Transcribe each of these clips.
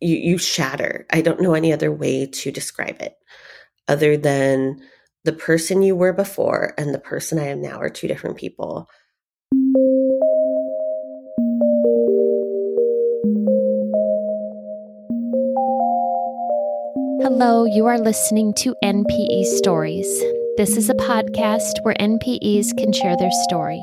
you, you shatter. I don't know any other way to describe it other than the person you were before and the person I am now are two different people. Hello, you are listening to NPE Stories. This is a podcast where NPEs can share their story.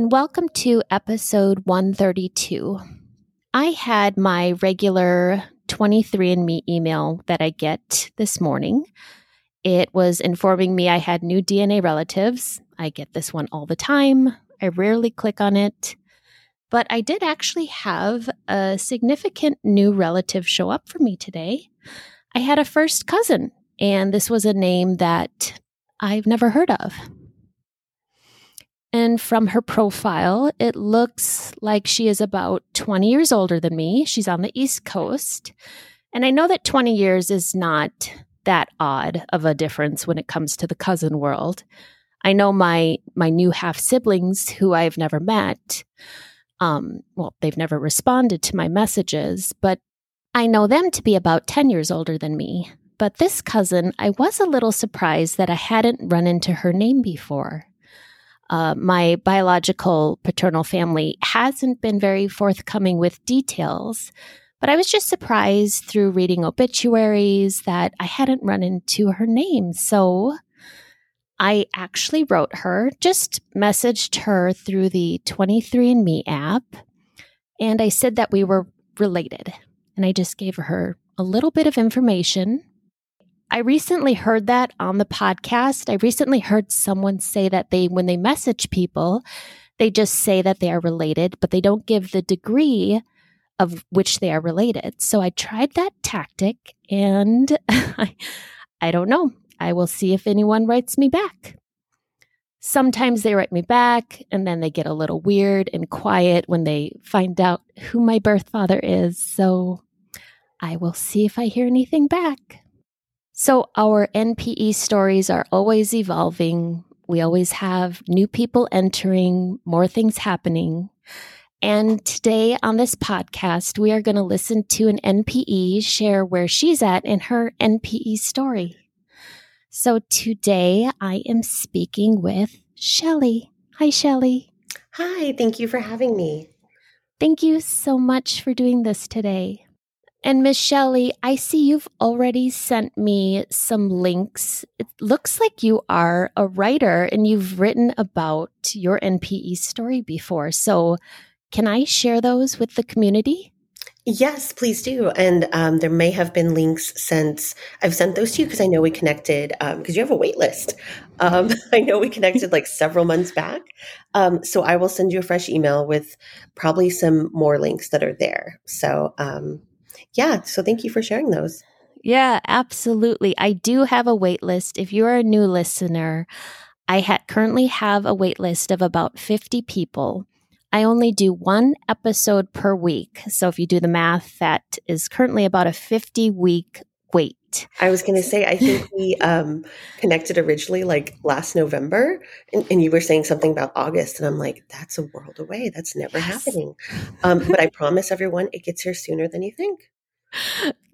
And welcome to episode 132. I had my regular 23andMe email that I get this morning. It was informing me I had new DNA relatives. I get this one all the time. I rarely click on it. But I did actually have a significant new relative show up for me today. I had a first cousin, and this was a name that I've never heard of. And from her profile, it looks like she is about 20 years older than me. She's on the East Coast. And I know that 20 years is not that odd of a difference when it comes to the cousin world. I know my my new half siblings who I've never met um, well, they've never responded to my messages, but I know them to be about 10 years older than me. But this cousin, I was a little surprised that I hadn't run into her name before. Uh, my biological paternal family hasn't been very forthcoming with details, but I was just surprised through reading obituaries that I hadn't run into her name. So I actually wrote her, just messaged her through the 23andMe app, and I said that we were related. And I just gave her a little bit of information. I recently heard that on the podcast. I recently heard someone say that they, when they message people, they just say that they are related, but they don't give the degree of which they are related. So I tried that tactic and I, I don't know. I will see if anyone writes me back. Sometimes they write me back and then they get a little weird and quiet when they find out who my birth father is. So I will see if I hear anything back. So our NPE stories are always evolving. We always have new people entering, more things happening. And today on this podcast, we are going to listen to an NPE share where she's at in her NPE story. So today I am speaking with Shelly. Hi, Shelly. Hi, thank you for having me. Thank you so much for doing this today. And Miss I see you've already sent me some links. It looks like you are a writer and you've written about your NPE story before. So, can I share those with the community? Yes, please do. And um, there may have been links since I've sent those to you because I know we connected because um, you have a wait list. Um, I know we connected like several months back. Um, so I will send you a fresh email with probably some more links that are there. So um, yeah, so thank you for sharing those. Yeah, absolutely. I do have a wait list. If you're a new listener, I ha- currently have a wait list of about 50 people. I only do one episode per week. So if you do the math, that is currently about a 50 week wait. I was going to say, I think we um, connected originally like last November, and, and, you were saying something about August, and I'm like, that's a world away. That's never yes. happening. Um, but I promise everyone, it gets here sooner than you think.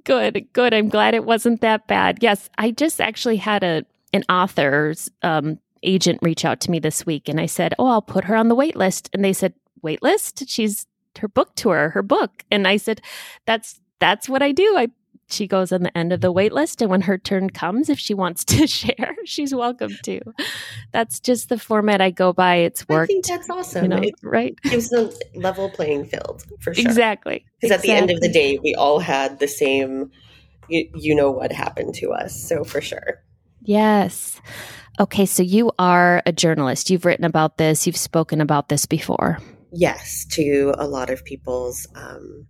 Good, good. I'm glad it wasn't that bad. Yes, I just actually had a an author's um, agent reach out to me this week, and I said, "Oh, I'll put her on the wait list," and they said, wait list. She's her book tour, her book. And I said, that's, that's what I do. I, she goes on the end of the wait list. And when her turn comes, if she wants to share, she's welcome to. That's just the format I go by. It's worked. I think that's awesome. You know, it right? Gives the level playing field for sure. Exactly. Because exactly. at the end of the day, we all had the same, you, you know what happened to us. So for sure. Yes. Okay, so you are a journalist. You've written about this, you've spoken about this before yes to a lot of people's um,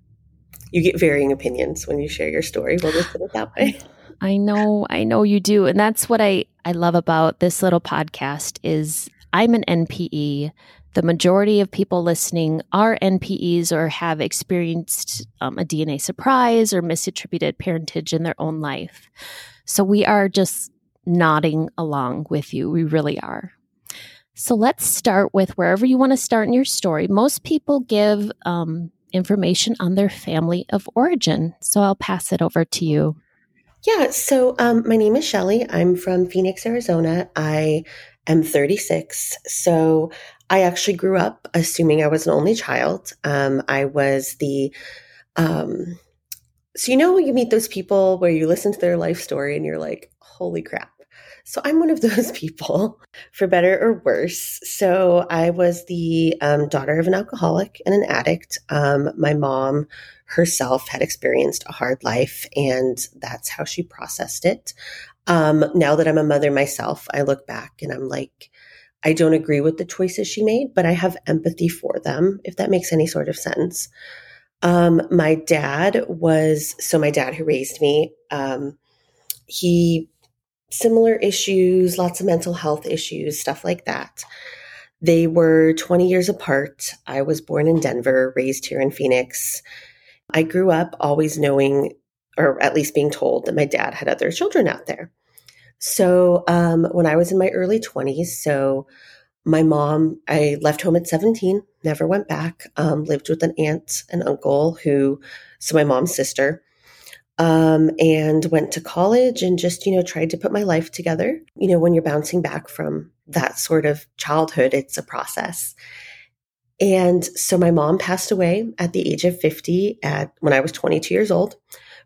you get varying opinions when you share your story. We'll just put it that way. I know, I know you do. And that's what I, I love about this little podcast is I'm an NPE. The majority of people listening are NPEs or have experienced um, a DNA surprise or misattributed parentage in their own life. So we are just nodding along with you. We really are. So let's start with wherever you want to start in your story. Most people give um, information on their family of origin. So I'll pass it over to you. Yeah. So um, my name is Shelly. I'm from Phoenix, Arizona. I am 36. So I actually grew up assuming I was an only child. Um, I was the, um, so you know, you meet those people where you listen to their life story and you're like, holy crap, so I'm one of those people, for better or worse. So I was the um, daughter of an alcoholic and an addict. Um, my mom herself had experienced a hard life, and that's how she processed it. Um, now that I'm a mother myself, I look back and I'm like, I don't agree with the choices she made, but I have empathy for them, if that makes any sort of sense. Um, my dad was, so my dad who raised me, um, he similar issues, lots of mental health issues, stuff like that. They were 20 years apart. I was born in Denver, raised here in Phoenix. I grew up always knowing, or at least being told, that my dad had other children out there. So um, when I was in my early 20s, so my mom, I left home at 17, never went back, um, lived with an aunt and uncle who, so my mom's sister, um, and went to college and just, you know, tried to put my life together. You know, when you're bouncing back from that sort of childhood, it's a process. And so my mom passed away at the age of 50 at when I was 22 years old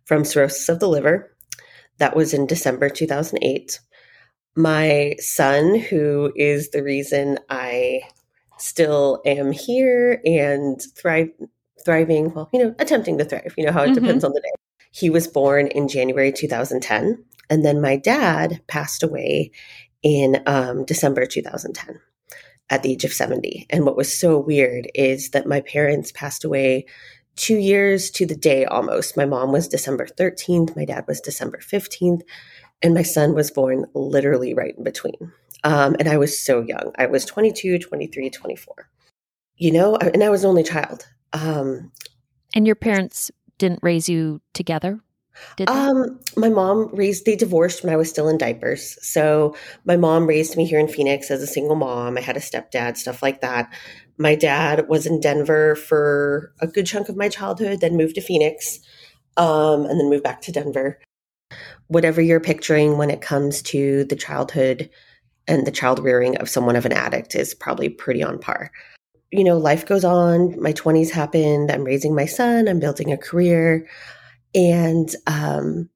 from cirrhosis of the liver. That was in December 2008. My son, who is the reason I still am here and thrive, thriving, well, you know, attempting to thrive, you know, how it mm-hmm. depends on the day. He was born in January 2010. And then my dad passed away in um, December 2010 at the age of 70. And what was so weird is that my parents passed away two years to the day almost. My mom was December 13th, my dad was December 15th, and my son was born literally right in between. Um, and I was so young. I was 22, 23, 24. You know, and I was only child. Um, and your parents didn't raise you together? Did um, my mom raised, they divorced when I was still in diapers. So my mom raised me here in Phoenix as a single mom. I had a stepdad, stuff like that. My dad was in Denver for a good chunk of my childhood, then moved to Phoenix, um, and then moved back to Denver. Whatever you're picturing when it comes to the childhood and the child rearing of someone of an addict is probably pretty on par you know, life goes on. My 20s happened. I'm raising my son. I'm building a career. And um,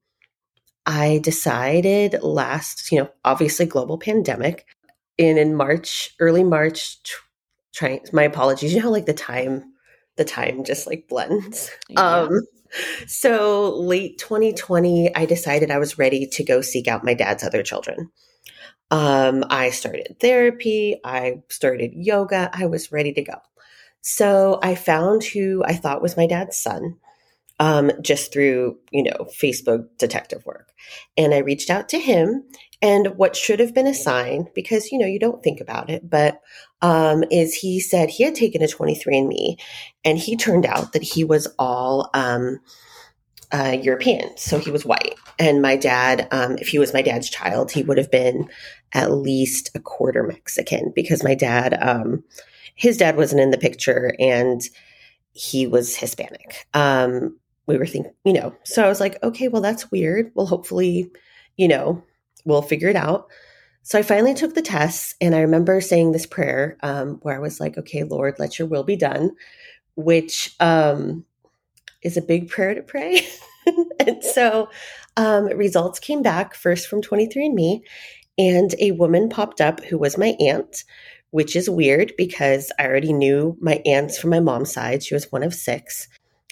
I decided last, you know, obviously global pandemic. And in March, early March, trying, my apologies. You know like the time, the time just like blends. Yeah. Um, so late 2020, I decided I was ready to go seek out my dad's other children. Um, I started therapy, I started yoga, I was ready to go. So I found who I thought was my dad's son um, just through, you know, Facebook detective work. And I reached out to him. And what should have been a sign, because, you know, you don't think about it, but um, is he said he had taken a 23andMe and he turned out that he was all um, uh, European. So he was white. And my dad, um, if he was my dad's child, he would have been at least a quarter Mexican because my dad, um, his dad wasn't in the picture and he was Hispanic. Um, we were thinking, you know, so I was like, okay, well, that's weird. Well, hopefully, you know, we'll figure it out. So I finally took the tests and I remember saying this prayer um, where I was like, okay, Lord, let your will be done, which um, is a big prayer to pray. and so um, results came back first from 23andMe, and a woman popped up who was my aunt, which is weird because I already knew my aunts from my mom's side. She was one of six.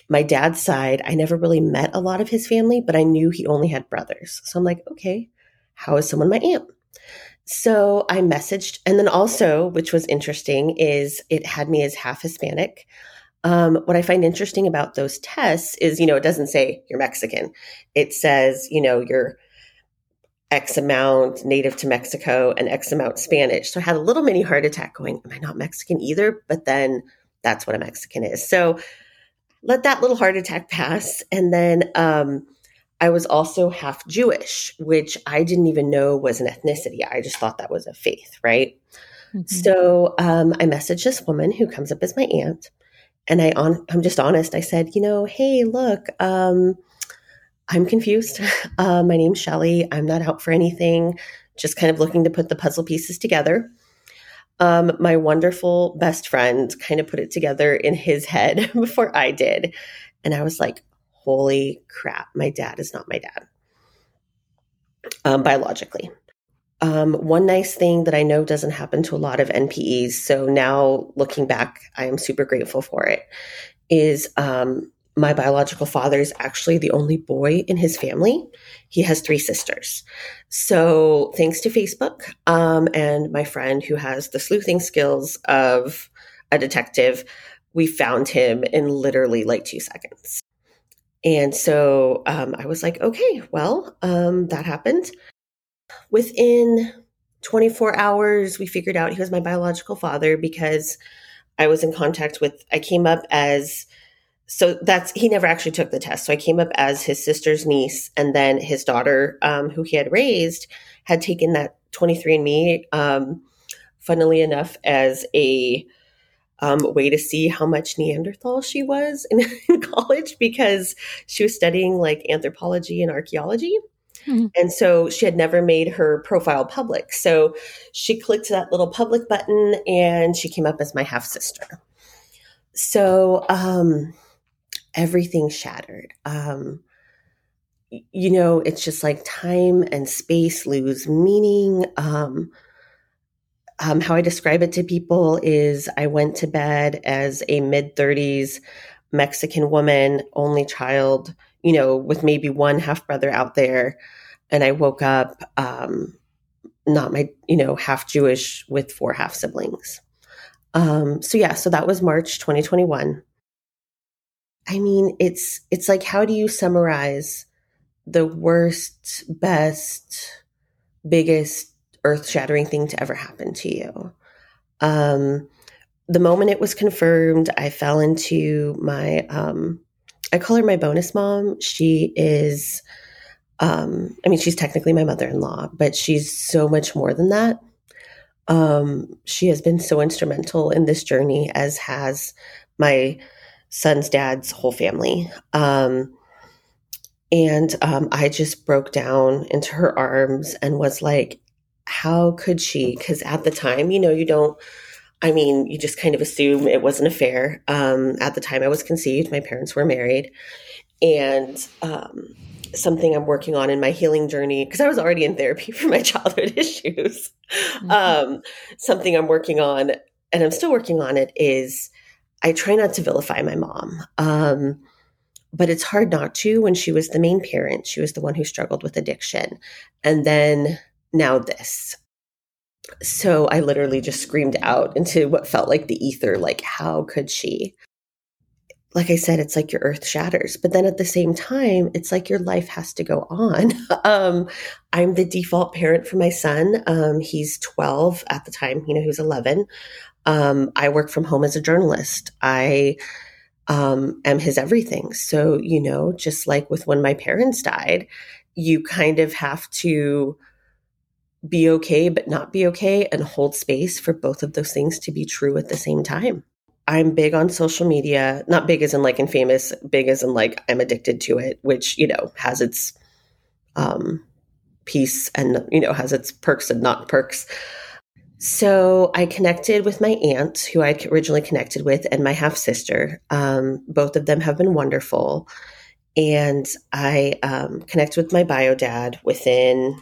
My dad's side, I never really met a lot of his family, but I knew he only had brothers. So I'm like, okay, how is someone my aunt? So I messaged, and then also, which was interesting, is it had me as half Hispanic. Um, what I find interesting about those tests is, you know, it doesn't say you're Mexican. It says, you know, you're X amount native to Mexico and X amount Spanish. So I had a little mini heart attack going, Am I not Mexican either? But then that's what a Mexican is. So let that little heart attack pass. And then um, I was also half Jewish, which I didn't even know was an ethnicity. I just thought that was a faith, right? Mm-hmm. So um, I messaged this woman who comes up as my aunt and I on I'm just honest. I said, you know, hey, look, um, I'm confused. Uh, my name's Shelly. I'm not out for anything. Just kind of looking to put the puzzle pieces together. Um, my wonderful best friend kind of put it together in his head before I did, and I was like, "Holy crap! My dad is not my dad, um, biologically." Um, one nice thing that I know doesn't happen to a lot of NPEs, so now looking back, I am super grateful for it, is um, my biological father is actually the only boy in his family. He has three sisters. So, thanks to Facebook um, and my friend who has the sleuthing skills of a detective, we found him in literally like two seconds. And so um, I was like, okay, well, um, that happened. Within 24 hours, we figured out he was my biological father because I was in contact with, I came up as, so that's, he never actually took the test. So I came up as his sister's niece, and then his daughter, um, who he had raised, had taken that 23andMe, um, funnily enough, as a, um, way to see how much Neanderthal she was in, in, college because she was studying like anthropology and archaeology. Mm-hmm. And so she had never made her profile public. So she clicked that little public button and she came up as my half sister. So um, everything shattered. Um, you know, it's just like time and space lose meaning. Um, um, how I describe it to people is I went to bed as a mid 30s Mexican woman, only child, you know, with maybe one half brother out there. And I woke up um, not my, you know, half Jewish with four half siblings. Um, so yeah, so that was March 2021. I mean, it's it's like how do you summarize the worst, best, biggest, earth-shattering thing to ever happen to you? Um, the moment it was confirmed, I fell into my um, I call her my bonus mom. She is, um, I mean, she's technically my mother in law, but she's so much more than that. Um, she has been so instrumental in this journey, as has my son's dad's whole family. Um, and um, I just broke down into her arms and was like, how could she? Because at the time, you know, you don't I mean, you just kind of assume it was an affair. Um, at the time I was conceived, my parents were married. And um, something I'm working on in my healing journey, because I was already in therapy for my childhood issues. Mm-hmm. Um, something I'm working on, and I'm still working on it, is I try not to vilify my mom. Um, but it's hard not to when she was the main parent. She was the one who struggled with addiction. And then now this so I literally just screamed out into what felt like the ether like, how could she? Like I said, it's like your earth shatters. But then at the same time, it's like your life has to go on. um, I'm the default parent for my son. Um, he's 12 at the time, you know, he was 11. Um, I work from home as a journalist. I um, am his everything. So, you know, just like with when my parents died, you kind of have to be okay but not be okay and hold space for both of those things to be true at the same time. I'm big on social media, not big as in like infamous, big as in like I'm addicted to it, which, you know, has its um piece and you know, has its perks and not perks. So I connected with my aunt, who I originally connected with, and my half sister. Um, both of them have been wonderful. And I um, with my bio dad within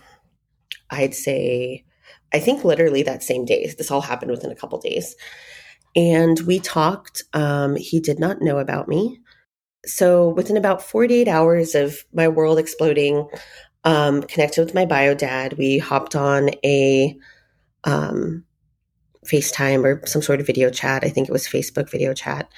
I'd say, I think literally that same day. This all happened within a couple days. And we talked. Um, he did not know about me. So within about 48 hours of my world exploding, um, connected with my bio dad, we hopped on a um, FaceTime or some sort of video chat. I think it was Facebook video chat.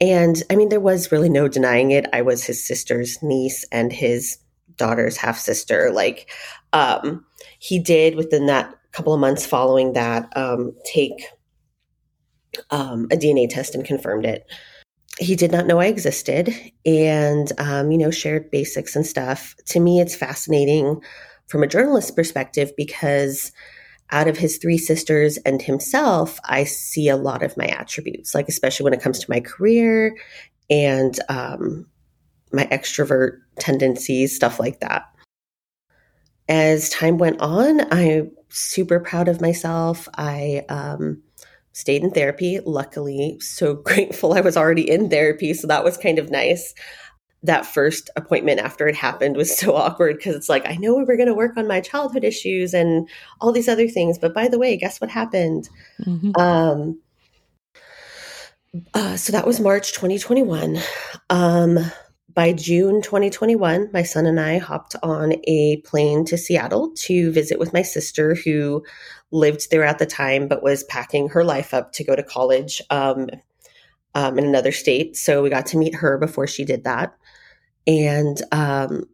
And I mean, there was really no denying it. I was his sister's niece and his daughter's half sister. Like, um, he did within that couple of months following that um, take um, a DNA test and confirmed it. He did not know I existed and, um, you know, shared basics and stuff. To me, it's fascinating from a journalist perspective because out of his three sisters and himself, I see a lot of my attributes, like especially when it comes to my career and um, my extrovert tendencies, stuff like that. As time went on, I'm super proud of myself. I um, stayed in therapy, luckily. So grateful I was already in therapy. So that was kind of nice that first appointment after it happened was so awkward because it's like, I know we were going to work on my childhood issues and all these other things. But by the way, guess what happened? Mm-hmm. Um, uh, so that was March 2021. Um, by June 2021, my son and I hopped on a plane to Seattle to visit with my sister, who lived there at the time but was packing her life up to go to college um, um, in another state. So we got to meet her before she did that. And um,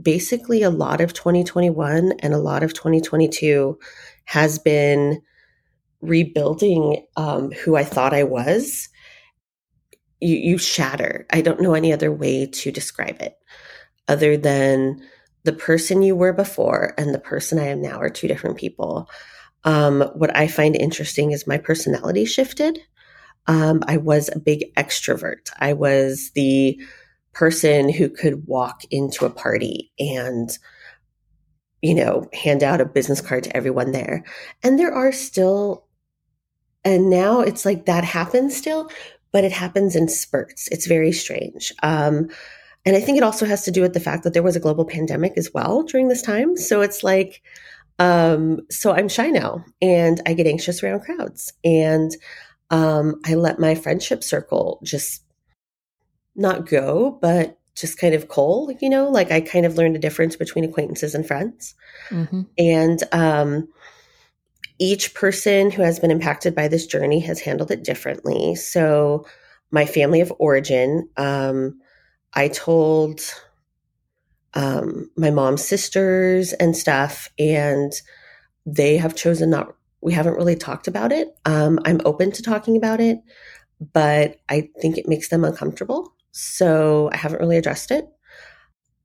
basically, a lot of 2021 and a lot of 2022 has been rebuilding um, who I thought I was. You, you shatter. I don't know any other way to describe it other than the person you were before and the person I am now are two different people. Um, what I find interesting is my personality shifted. Um, I was a big extrovert. I was the person who could walk into a party and you know hand out a business card to everyone there and there are still and now it's like that happens still but it happens in spurts it's very strange um, and i think it also has to do with the fact that there was a global pandemic as well during this time so it's like um, so i'm shy now and i get anxious around crowds and um, i let my friendship circle just not go, but just kind of cold, you know, like I kind of learned a difference between acquaintances and friends. Mm-hmm. And um, each person who has been impacted by this journey has handled it differently. So, my family of origin, um, I told um, my mom's sisters and stuff, and they have chosen not, we haven't really talked about it. Um, I'm open to talking about it, but I think it makes them uncomfortable. So I haven't really addressed it.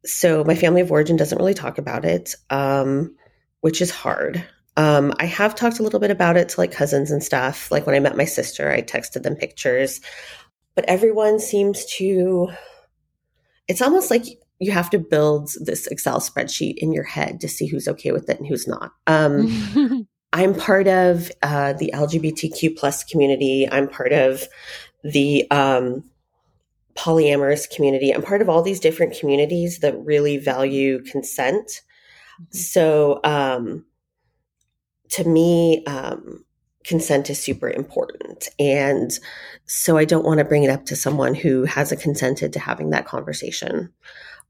So my family of origin doesn't really talk about it, um, which is hard. Um, I have talked a little bit about it to like cousins and stuff. Like when I met my sister, I texted them pictures, but everyone seems to, it's almost like you have to build this Excel spreadsheet in your head to see who's okay with it and who's not. Um, I'm part of uh, the LGBTQ plus community. I'm part of the um, polyamorous community. I'm part of all these different communities that really value consent. Mm-hmm. So, um, to me, um, consent is super important. And so I don't want to bring it up to someone who hasn't consented to having that conversation,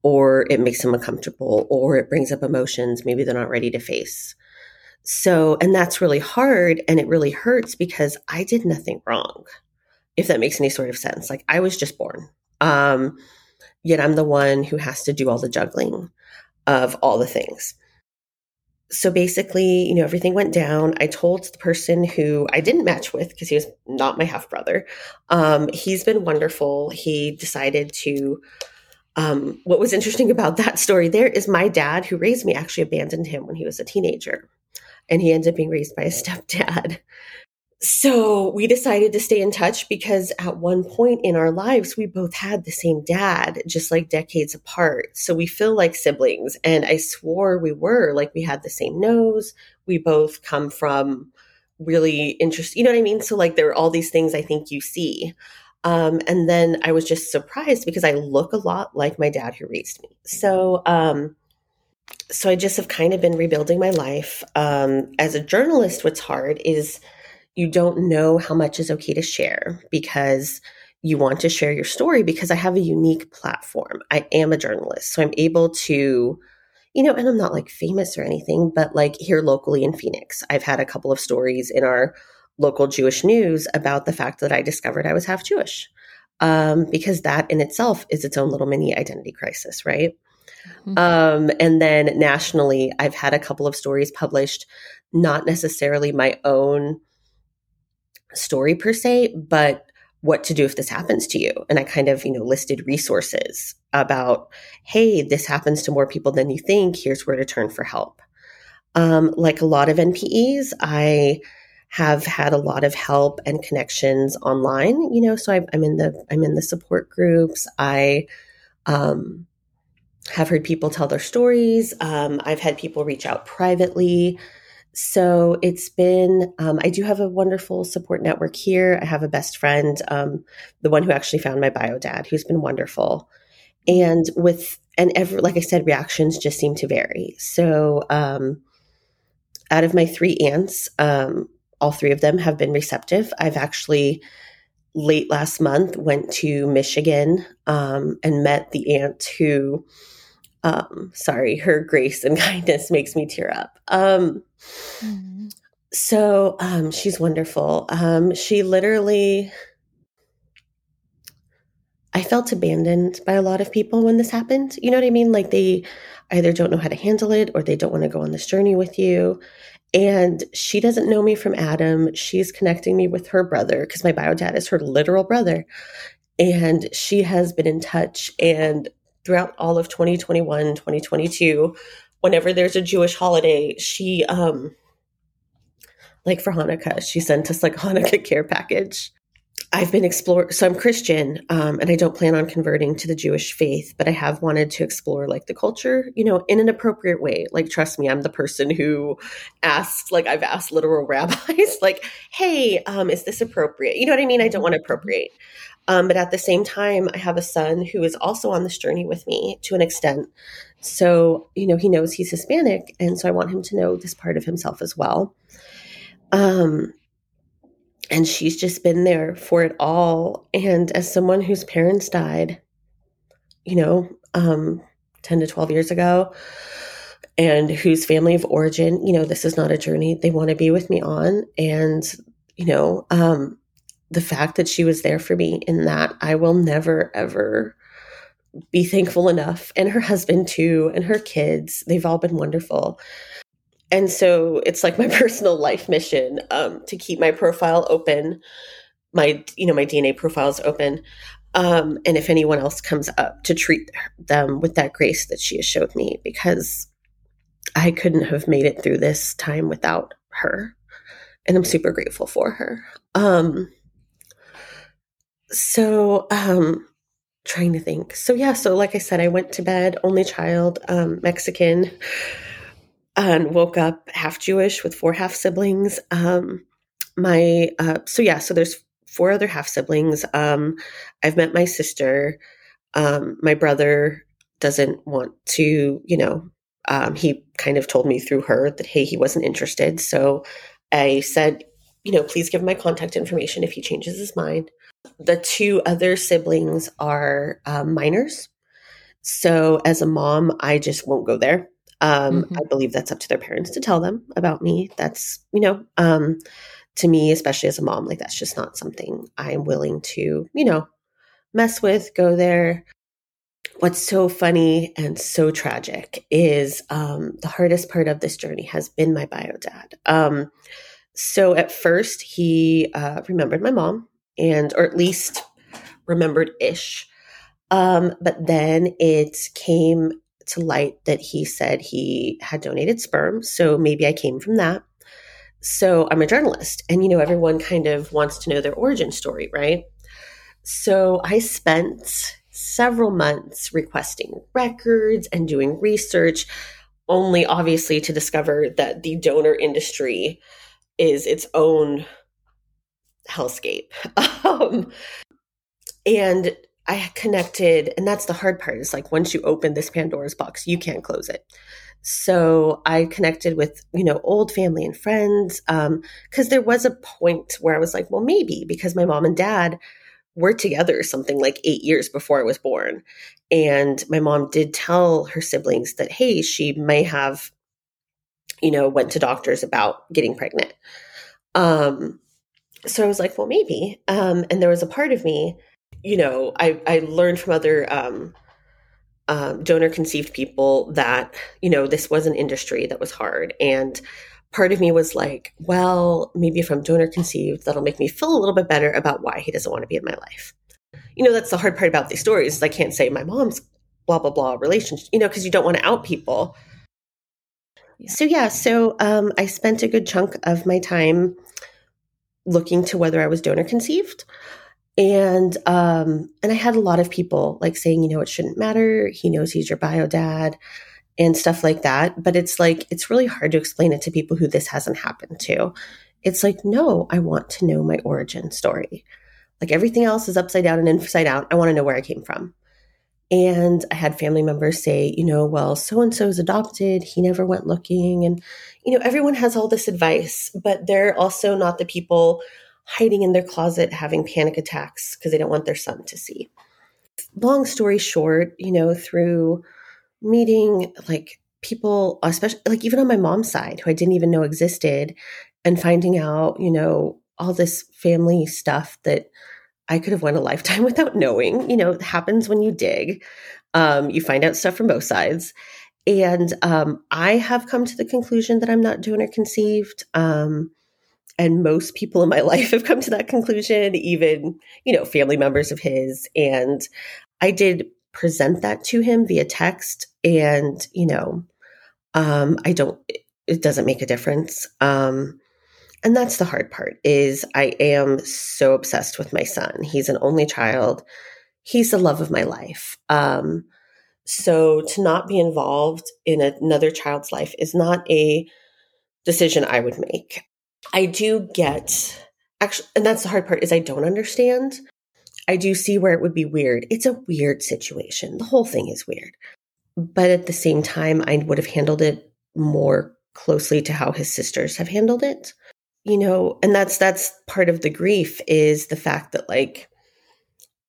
or it makes them uncomfortable, or it brings up emotions maybe they're not ready to face. So, and that's really hard and it really hurts because I did nothing wrong, if that makes any sort of sense. Like I was just born. Um, yet I'm the one who has to do all the juggling of all the things. So basically, you know, everything went down. I told the person who I didn't match with because he was not my half brother. Um, he's been wonderful. He decided to. Um, what was interesting about that story there is my dad, who raised me, actually abandoned him when he was a teenager. And he ended up being raised by a stepdad so we decided to stay in touch because at one point in our lives, we both had the same dad, just like decades apart. So we feel like siblings. And I swore we were like we had the same nose. We both come from really interesting, you know what I mean? So like there are all these things I think you see. Um, and then I was just surprised because I look a lot like my dad who raised me. So, um, so I just have kind of been rebuilding my life. Um, as a journalist, what's hard is you don't know how much is okay to share because you want to share your story because I have a unique platform. I am a journalist, so I'm able to, you know, and I'm not like famous or anything, but like here locally in Phoenix, I've had a couple of stories in our local Jewish news about the fact that I discovered I was half Jewish. um, because that in itself is its own little mini identity crisis, right? Mm-hmm. Um, and then nationally, I've had a couple of stories published, not necessarily my own story per se, but what to do if this happens to you. And I kind of, you know, listed resources about, hey, this happens to more people than you think. Here's where to turn for help. Um, like a lot of NPEs, I have had a lot of help and connections online. You know, so I, am in the I'm in the support groups. I um, have heard people tell their stories. Um, I've had people reach out privately. So it's been, um, I do have a wonderful support network here. I have a best friend, um, the one who actually found my bio dad, who's been wonderful. And with, and every, like I said, reactions just seem to vary. So, um, out of my three aunts, um, all three of them have been receptive. I've actually, late last month, went to Michigan um, and met the aunt who, um, sorry, her grace and kindness makes me tear up. Um, mm-hmm. So um, she's wonderful. Um, she literally, I felt abandoned by a lot of people when this happened. You know what I mean? Like they either don't know how to handle it or they don't want to go on this journey with you. And she doesn't know me from Adam. She's connecting me with her brother because my bio dad is her literal brother. And she has been in touch and throughout all of 2021, 2022, whenever there's a Jewish holiday, she, um, like for Hanukkah, she sent us like a Hanukkah care package. I've been exploring, so I'm Christian, um, and I don't plan on converting to the Jewish faith, but I have wanted to explore like the culture, you know, in an appropriate way. Like, trust me, I'm the person who asked, like, I've asked literal rabbis, like, hey, um, is this appropriate? You know what I mean? I don't want to appropriate. Um, but at the same time, I have a son who is also on this journey with me to an extent. So, you know, he knows he's Hispanic. And so I want him to know this part of himself as well. Um, and she's just been there for it all. And as someone whose parents died, you know, um, 10 to 12 years ago, and whose family of origin, you know, this is not a journey they want to be with me on. And, you know, um, the fact that she was there for me in that I will never ever be thankful enough. And her husband too and her kids they've all been wonderful. And so it's like my personal life mission um, to keep my profile open my you know my dna profiles open um, and if anyone else comes up to treat them with that grace that she has showed me because i couldn't have made it through this time without her. And i'm super grateful for her. Um, so, um, trying to think. So yeah, so like I said, I went to bed, only child, um, Mexican, and woke up half Jewish with four half siblings. Um, my uh, so yeah, so there's four other half siblings. Um, I've met my sister. Um, my brother doesn't want to, you know, um, he kind of told me through her that hey, he wasn't interested. So I said, you know, please give my contact information if he changes his mind. The two other siblings are um, minors. So as a mom, I just won't go there. Um, mm-hmm. I believe that's up to their parents to tell them about me. That's, you know, um, to me, especially as a mom, like that's just not something I'm willing to, you know, mess with, go there. What's so funny and so tragic is um, the hardest part of this journey has been my bio dad. Um, so at first, he uh, remembered my mom and or at least remembered ish. Um, but then it came to light that he said he had donated sperm. So maybe I came from that. So I'm a journalist, and you know, everyone kind of wants to know their origin story, right? So I spent several months requesting records and doing research, only obviously to discover that the donor industry is its own hellscape. Um, and I connected, and that's the hard part is like once you open this Pandora's box, you can't close it. So I connected with, you know, old family and friends. Um, cause there was a point where I was like, well, maybe because my mom and dad were together something like eight years before I was born. And my mom did tell her siblings that, hey, she may have, you know, went to doctors about getting pregnant. Um, so I was like, well, maybe. Um, and there was a part of me, you know, I, I learned from other um, um, donor conceived people that, you know, this was an industry that was hard. And part of me was like, well, maybe if I'm donor conceived, that'll make me feel a little bit better about why he doesn't want to be in my life. You know, that's the hard part about these stories. I can't say my mom's blah, blah, blah relationship, you know, because you don't want to out people. Yeah. So, yeah, so um, I spent a good chunk of my time looking to whether I was donor conceived. And um and i had a lot of people like saying you know it shouldn't matter. He knows he's your bio dad and stuff like that. But it's like it's really hard to explain it to people who this hasn't happened to. It's like no i want to know my origin story. Like everything else is upside down and inside out. I want to know where i came from and i had family members say you know well so and so is adopted he never went looking and you know everyone has all this advice but they're also not the people hiding in their closet having panic attacks because they don't want their son to see. Long story short, you know, through meeting like people, especially like even on my mom's side who I didn't even know existed, and finding out, you know, all this family stuff that I could have went a lifetime without knowing, you know, it happens when you dig. Um, you find out stuff from both sides. And um, I have come to the conclusion that I'm not donor conceived. Um, and most people in my life have come to that conclusion even you know family members of his and i did present that to him via text and you know um i don't it doesn't make a difference um and that's the hard part is i am so obsessed with my son he's an only child he's the love of my life um so to not be involved in another child's life is not a decision i would make I do get actually, and that's the hard part is I don't understand. I do see where it would be weird. It's a weird situation. The whole thing is weird. But at the same time, I would have handled it more closely to how his sisters have handled it. You know, and that's that's part of the grief is the fact that like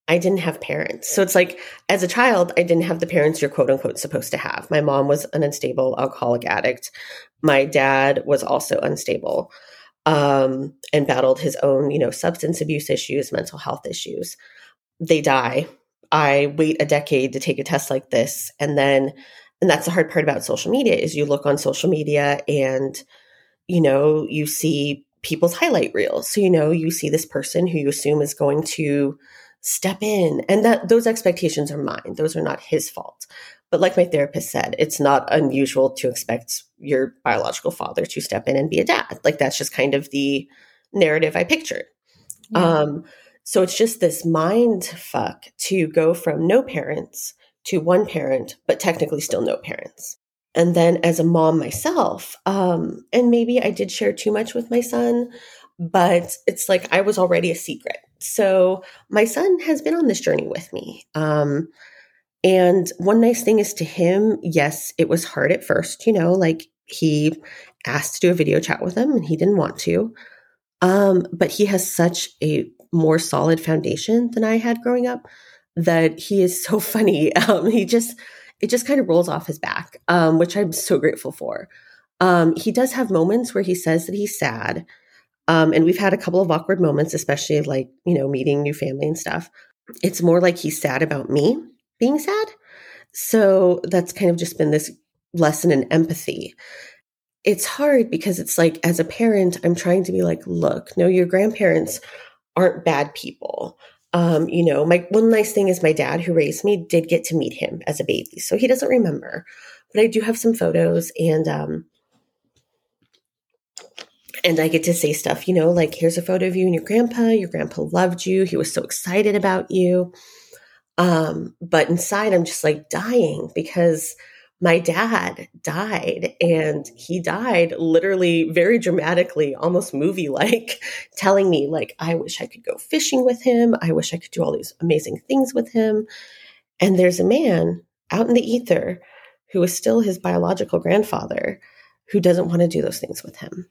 I didn't have parents. So it's like as a child, I didn't have the parents you're quote unquote supposed to have. My mom was an unstable alcoholic addict. My dad was also unstable um, and battled his own, you know, substance abuse issues, mental health issues. They die. I wait a decade to take a test like this, and then, and that's the hard part about social media is you look on social media and, you know, you see people's highlight reels. So you know, you see this person who you assume is going to step in, and that those expectations are mine. Those are not his fault. But like my therapist said, it's not unusual to expect your biological father to step in and be a dad. Like that's just kind of the narrative I pictured. Yeah. Um, so it's just this mind fuck to go from no parents to one parent, but technically still no parents. And then as a mom myself, um, and maybe I did share too much with my son, but it's like I was already a secret. So my son has been on this journey with me. Um, and one nice thing is to him, yes, it was hard at first, you know, like he asked to do a video chat with him and he didn't want to. Um, but he has such a more solid foundation than I had growing up that he is so funny. Um, he just, it just kind of rolls off his back, um, which I'm so grateful for. Um, he does have moments where he says that he's sad. Um, and we've had a couple of awkward moments, especially like, you know, meeting new family and stuff. It's more like he's sad about me being sad. So that's kind of just been this lesson in empathy. It's hard because it's like, as a parent, I'm trying to be like, look, no, your grandparents aren't bad people. Um, you know, my one nice thing is my dad who raised me did get to meet him as a baby. So he doesn't remember. But I do have some photos and um and I get to say stuff, you know, like here's a photo of you and your grandpa. Your grandpa loved you. He was so excited about you. Um, but inside, I'm just like dying because my dad died and he died literally very dramatically, almost movie like, telling me, like, I wish I could go fishing with him. I wish I could do all these amazing things with him. And there's a man out in the ether who is still his biological grandfather who doesn't want to do those things with him.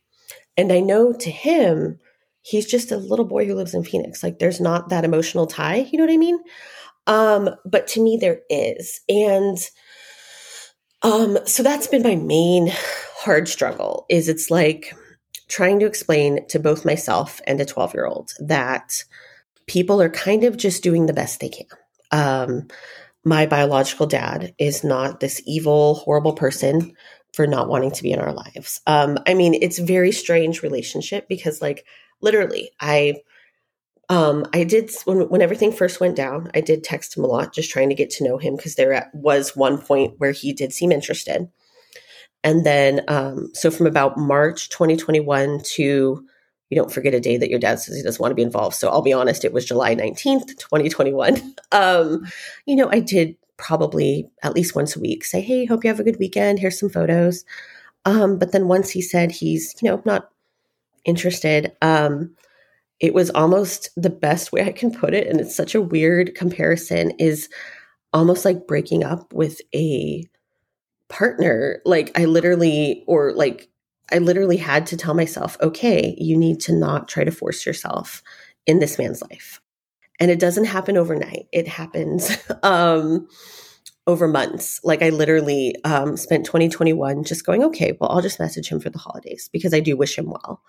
And I know to him, he's just a little boy who lives in Phoenix. Like, there's not that emotional tie. You know what I mean? Um, but to me, there is. And um, so that's been my main hard struggle is it's like trying to explain to both myself and a 12 year old that people are kind of just doing the best they can. Um, my biological dad is not this evil, horrible person for not wanting to be in our lives. Um, I mean, it's very strange relationship because, like, literally, I um, I did when when everything first went down. I did text him a lot, just trying to get to know him because there was one point where he did seem interested, and then um, so from about March 2021 to you don't forget a day that your dad says he doesn't want to be involved. So I'll be honest, it was July 19th, 2021. Um, you know, I did probably at least once a week say, Hey, hope you have a good weekend. Here's some photos. Um, but then once he said he's, you know, not interested, um, it was almost the best way I can put it. And it's such a weird comparison is almost like breaking up with a partner. Like I literally, or like I literally had to tell myself, okay, you need to not try to force yourself in this man's life. And it doesn't happen overnight. It happens um, over months. Like I literally um, spent 2021 just going, okay, well, I'll just message him for the holidays because I do wish him well.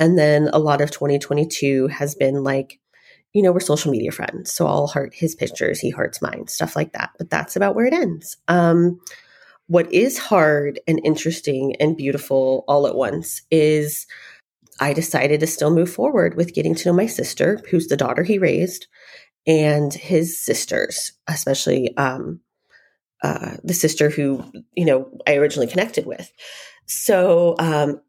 And then a lot of 2022 has been like, you know, we're social media friends. So I'll heart his pictures, he hearts mine, stuff like that. But that's about where it ends. Um, what is hard and interesting and beautiful all at once is I decided to still move forward with getting to know my sister, who's the daughter he raised, and his sisters, especially um, uh, the sister who you know I originally connected with. So um,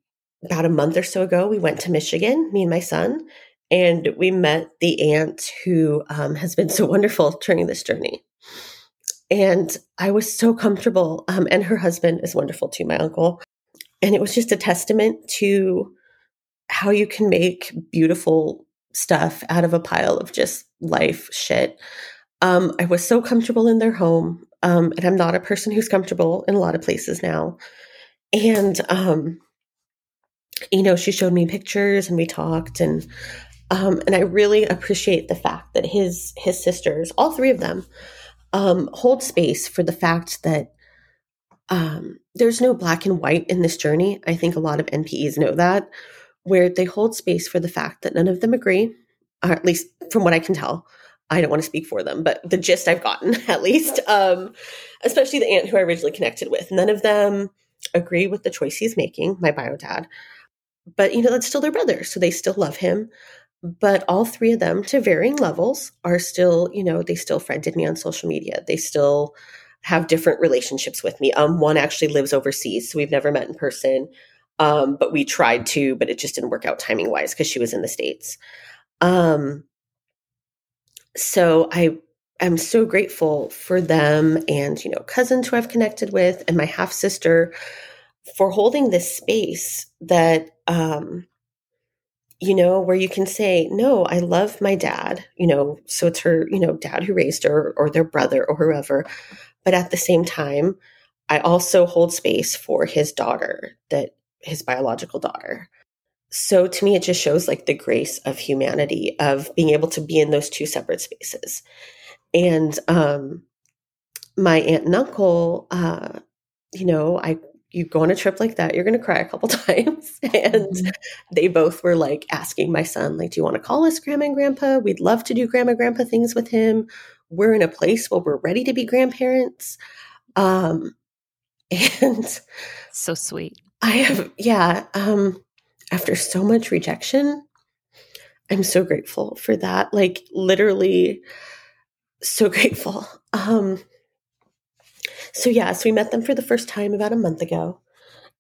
about a month or so ago, we went to Michigan, me and my son, and we met the aunt who um, has been so wonderful during this journey. And I was so comfortable. Um, and her husband is wonderful too, my uncle. And it was just a testament to how you can make beautiful stuff out of a pile of just life shit. Um, I was so comfortable in their home. Um, and I'm not a person who's comfortable in a lot of places now. And, um, you know, she showed me pictures and we talked and, um, and I really appreciate the fact that his, his sisters, all three of them, um, hold space for the fact that um, there's no black and white in this journey. I think a lot of NPEs know that, where they hold space for the fact that none of them agree, or at least from what I can tell. I don't want to speak for them, but the gist I've gotten, at least, um, especially the aunt who I originally connected with, none of them agree with the choice he's making, my bio dad. But, you know, that's still their brother, so they still love him. But all three of them to varying levels are still you know they still friended me on social media. They still have different relationships with me. Um one actually lives overseas so we've never met in person. Um but we tried to but it just didn't work out timing wise because she was in the states. Um so i i'm so grateful for them and you know cousins who i've connected with and my half sister for holding this space that um you know, where you can say, no, I love my dad, you know, so it's her, you know, dad who raised her or their brother or whoever. But at the same time, I also hold space for his daughter, that his biological daughter. So to me, it just shows like the grace of humanity of being able to be in those two separate spaces. And um, my aunt and uncle, uh, you know, I you go on a trip like that, you're going to cry a couple times. and mm-hmm. they both were like asking my son, like, do you want to call us grandma and grandpa? We'd love to do grandma grandpa things with him. We're in a place where we're ready to be grandparents. Um, and so sweet. I have, yeah. Um, after so much rejection, I'm so grateful for that. Like literally so grateful. Um, so, yeah, so we met them for the first time about a month ago.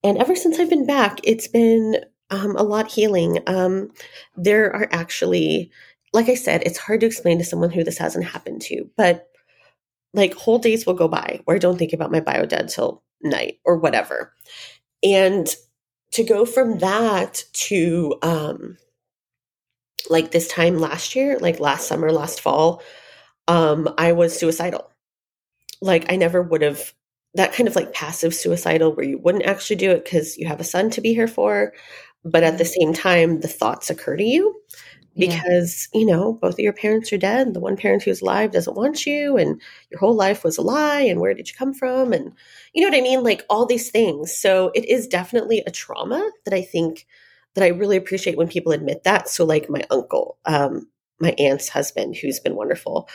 And ever since I've been back, it's been um, a lot healing. Um, there are actually, like I said, it's hard to explain to someone who this hasn't happened to, but like whole days will go by where I don't think about my bio dad till night or whatever. And to go from that to um, like this time last year, like last summer, last fall, um, I was suicidal like I never would have that kind of like passive suicidal where you wouldn't actually do it because you have a son to be here for, but at the mm-hmm. same time, the thoughts occur to you because yeah. you know both of your parents are dead. The one parent who's alive doesn't want you, and your whole life was a lie. And where did you come from? And you know what I mean, like all these things. So it is definitely a trauma that I think that I really appreciate when people admit that. So like my uncle, um, my aunt's husband, who's been wonderful.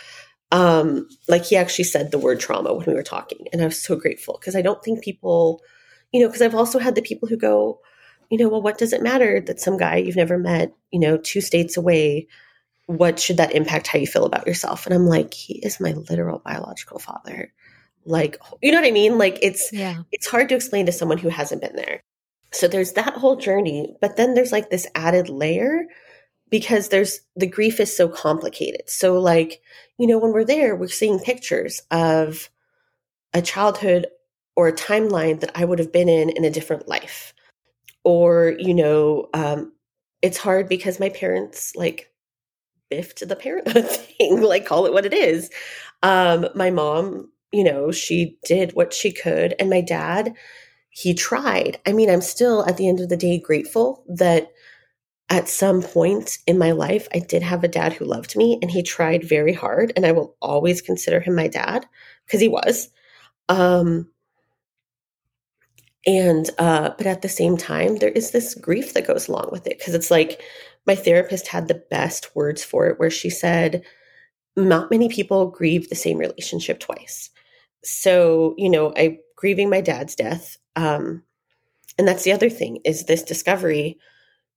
Um, like he actually said the word trauma when we were talking, and I was so grateful because I don't think people, you know, because I've also had the people who go, you know, well, what does it matter that some guy you've never met, you know, two states away, what should that impact how you feel about yourself? And I'm like, he is my literal biological father. Like, you know what I mean? Like it's Yeah. it's hard to explain to someone who hasn't been there. So there's that whole journey, but then there's like this added layer because there's the grief is so complicated. So like, you know, when we're there, we're seeing pictures of a childhood or a timeline that I would have been in in a different life. Or, you know, um, it's hard because my parents like biffed the parenthood thing, like call it what it is. Um, my mom, you know, she did what she could, and my dad, he tried. I mean, I'm still at the end of the day grateful that at some point in my life, I did have a dad who loved me and he tried very hard, and I will always consider him my dad because he was. Um, and uh, but at the same time, there is this grief that goes along with it because it's like my therapist had the best words for it, where she said, "Not many people grieve the same relationship twice." So you know, I grieving my dad's death, um, and that's the other thing is this discovery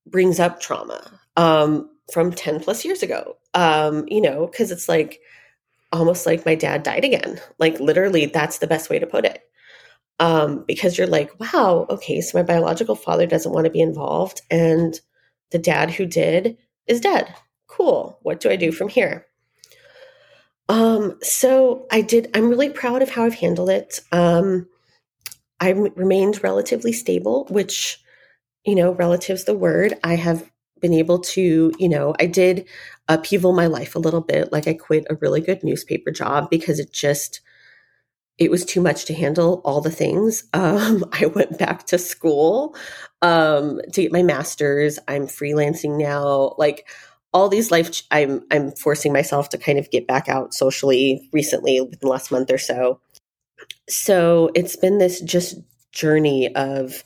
brings up trauma um, from 10 plus years ago. Um, you know, because it's like almost like my dad died again. Like literally, that's the best way to put it. Um, because you're like, wow, okay, so my biological father doesn't want to be involved, and the dad who did is dead. Cool. What do I do from here? Um, so I did, I'm really proud of how I've handled it. Um, I remained relatively stable, which you know, relative's the word. I have been able to, you know, I did upheaval my life a little bit. Like I quit a really good newspaper job because it just, it was too much to handle all the things. Um, I went back to school um, to get my master's. I'm freelancing now. Like all these life, ch- I'm I'm forcing myself to kind of get back out socially recently within the last month or so. So it's been this just journey of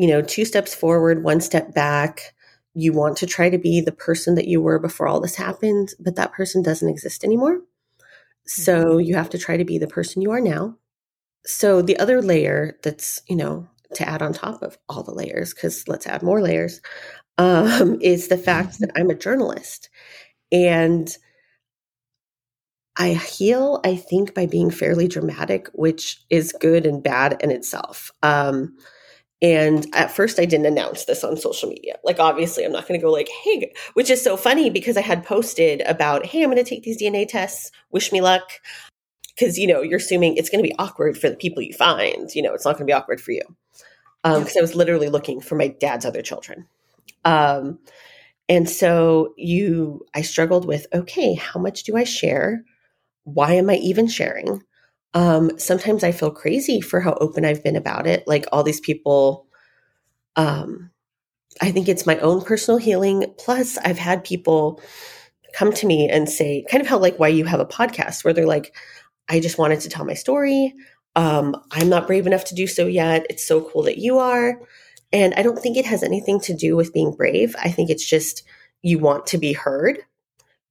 you know, two steps forward, one step back. You want to try to be the person that you were before all this happened, but that person doesn't exist anymore. So you have to try to be the person you are now. So the other layer that's, you know, to add on top of all the layers, because let's add more layers, um, is the fact that I'm a journalist. And I heal, I think, by being fairly dramatic, which is good and bad in itself. Um, and at first, I didn't announce this on social media. Like, obviously, I'm not going to go like, hey, which is so funny because I had posted about, hey, I'm going to take these DNA tests. Wish me luck. Because, you know, you're assuming it's going to be awkward for the people you find. You know, it's not going to be awkward for you. Because um, I was literally looking for my dad's other children. Um, and so you, I struggled with, okay, how much do I share? Why am I even sharing? Um, sometimes I feel crazy for how open I've been about it. Like all these people, um, I think it's my own personal healing. Plus, I've had people come to me and say, kind of how like why you have a podcast, where they're like, I just wanted to tell my story. Um, I'm not brave enough to do so yet. It's so cool that you are. And I don't think it has anything to do with being brave. I think it's just you want to be heard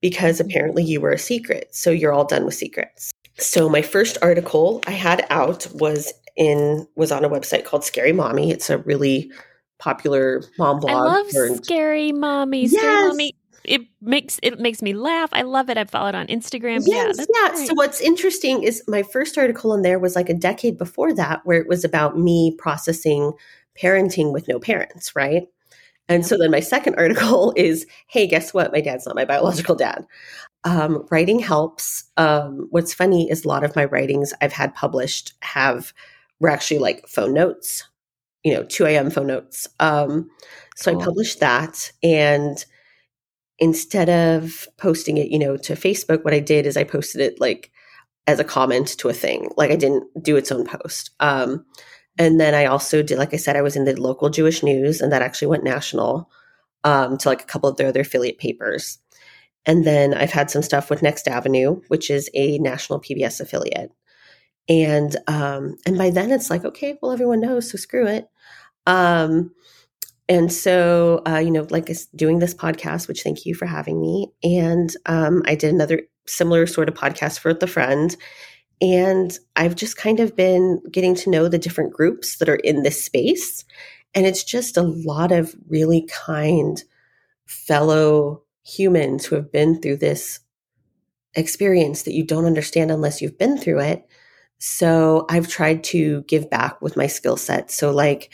because apparently you were a secret. So you're all done with secrets. So my first article I had out was in was on a website called Scary Mommy. It's a really popular mom blog. I love turned, Scary Mommy. Yes. Scary Mommy. It makes it makes me laugh. I love it. I follow it on Instagram. Yes, yeah, yeah. Great. So what's interesting is my first article in there was like a decade before that, where it was about me processing parenting with no parents, right? And so then my second article is, hey, guess what? My dad's not my biological dad. Um, writing helps. Um, what's funny is a lot of my writings I've had published have were actually like phone notes, you know, 2 a.m. phone notes. Um, so cool. I published that. And instead of posting it, you know, to Facebook, what I did is I posted it like as a comment to a thing. Like I didn't do its own post. Um, and then I also did, like I said, I was in the local Jewish news, and that actually went national um, to like a couple of their other affiliate papers. And then I've had some stuff with Next Avenue, which is a national PBS affiliate. And um, and by then it's like, okay, well, everyone knows, so screw it. Um, and so, uh, you know, like doing this podcast, which thank you for having me. And um, I did another similar sort of podcast for the friend. And I've just kind of been getting to know the different groups that are in this space. And it's just a lot of really kind fellow humans who have been through this experience that you don't understand unless you've been through it. So I've tried to give back with my skill set. So, like,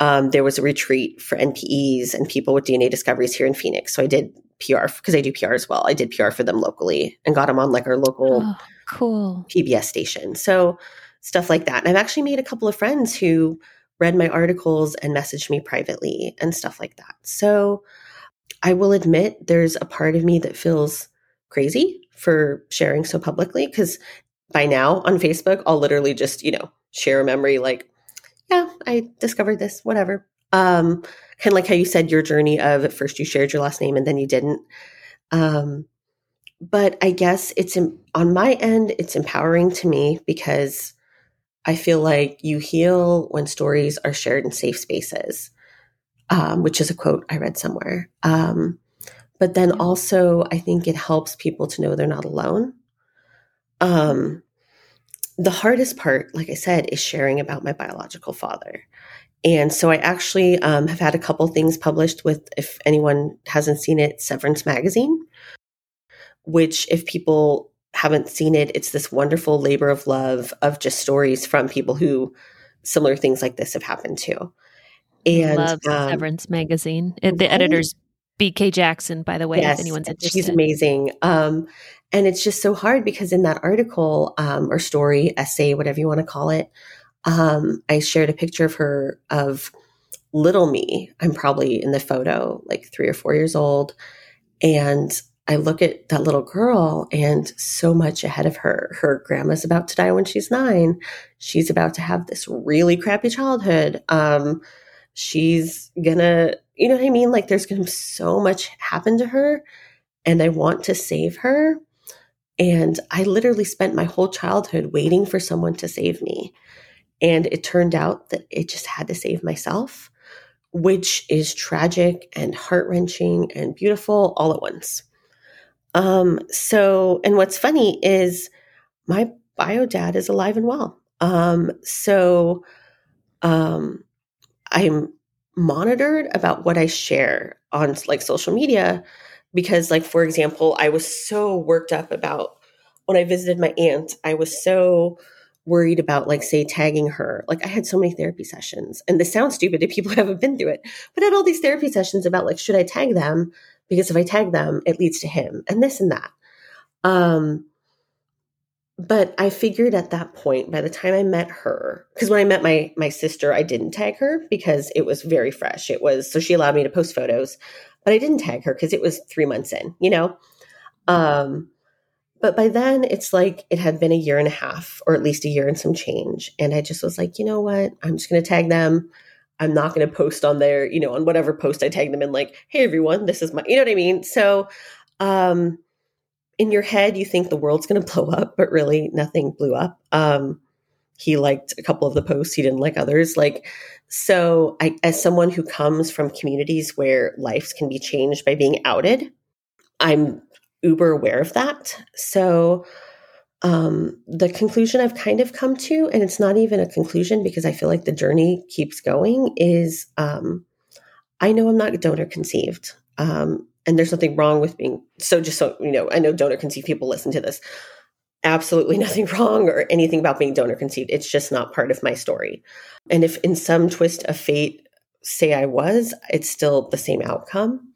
um, there was a retreat for NPEs and people with DNA discoveries here in Phoenix. So I did PR because I do PR as well. I did PR for them locally and got them on like our local oh, cool PBS station. So stuff like that. And I've actually made a couple of friends who read my articles and messaged me privately and stuff like that. So I will admit there's a part of me that feels crazy for sharing so publicly because by now on Facebook, I'll literally just, you know, share a memory like, yeah, I discovered this, whatever. Um, kind of like how you said your journey of at first you shared your last name and then you didn't. Um, but I guess it's on my end, it's empowering to me because I feel like you heal when stories are shared in safe spaces, um, which is a quote I read somewhere. Um, but then also, I think it helps people to know they're not alone. Um, the hardest part, like I said, is sharing about my biological father. And so I actually um, have had a couple things published with, if anyone hasn't seen it, Severance Magazine, which, if people haven't seen it, it's this wonderful labor of love of just stories from people who similar things like this have happened to. And love um, Severance Magazine. The editor's BK Jackson, by the way, yes, if anyone's interested. She's amazing. Um, and it's just so hard because in that article um, or story, essay, whatever you want to call it, um, I shared a picture of her of little me. I'm probably in the photo like three or four years old. And I look at that little girl and so much ahead of her. Her grandma's about to die when she's nine. She's about to have this really crappy childhood. Um, she's gonna, you know what I mean? Like there's gonna be so much happen to her. And I want to save her. And I literally spent my whole childhood waiting for someone to save me. And it turned out that it just had to save myself, which is tragic and heart wrenching and beautiful all at once. Um, so, and what's funny is my bio dad is alive and well. Um, so, um, I'm monitored about what I share on like social media because like for example i was so worked up about when i visited my aunt i was so worried about like say tagging her. Like i had so many therapy sessions and this sounds stupid to people who haven't been through it but I had all these therapy sessions about like should i tag them? Because if i tag them it leads to him and this and that. Um but i figured at that point by the time i met her because when i met my my sister i didn't tag her because it was very fresh. It was so she allowed me to post photos but I didn't tag her because it was three months in, you know? Um, but by then it's like it had been a year and a half, or at least a year and some change. And I just was like, you know what? I'm just going to tag them. I'm not going to post on there, you know, on whatever post I tag them in, like, hey, everyone, this is my, you know what I mean? So, um, in your head, you think the world's going to blow up, but really nothing blew up. Um, he liked a couple of the posts, he didn't like others. Like, so, I, as someone who comes from communities where lives can be changed by being outed, I'm uber aware of that. So, um, the conclusion I've kind of come to, and it's not even a conclusion because I feel like the journey keeps going, is um, I know I'm not donor conceived. Um, and there's nothing wrong with being so just so you know, I know donor conceived people listen to this absolutely nothing wrong or anything about being donor conceived. It's just not part of my story. And if in some twist of fate, say I was, it's still the same outcome.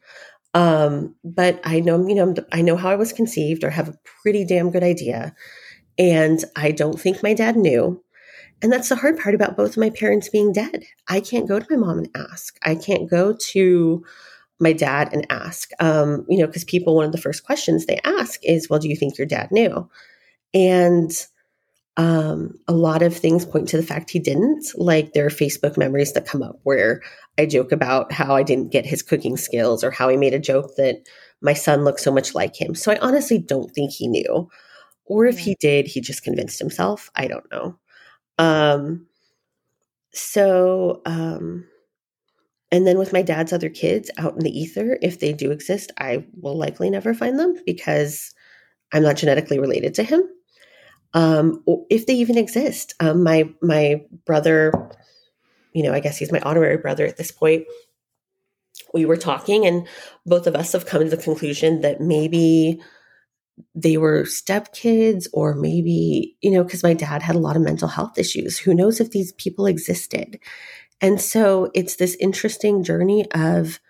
Um, but I know, you know, I know how I was conceived or have a pretty damn good idea. And I don't think my dad knew. And that's the hard part about both of my parents being dead. I can't go to my mom and ask. I can't go to my dad and ask. Um, you know, because people, one of the first questions they ask is, well, do you think your dad knew? And um, a lot of things point to the fact he didn't. Like there are Facebook memories that come up where I joke about how I didn't get his cooking skills or how he made a joke that my son looked so much like him. So I honestly don't think he knew. Or if he did, he just convinced himself. I don't know. Um, so um, and then with my dad's other kids out in the ether, if they do exist, I will likely never find them because I'm not genetically related to him. Um, if they even exist, um, my my brother, you know, I guess he's my honorary brother at this point. We were talking, and both of us have come to the conclusion that maybe they were stepkids, or maybe you know, because my dad had a lot of mental health issues. Who knows if these people existed? And so it's this interesting journey of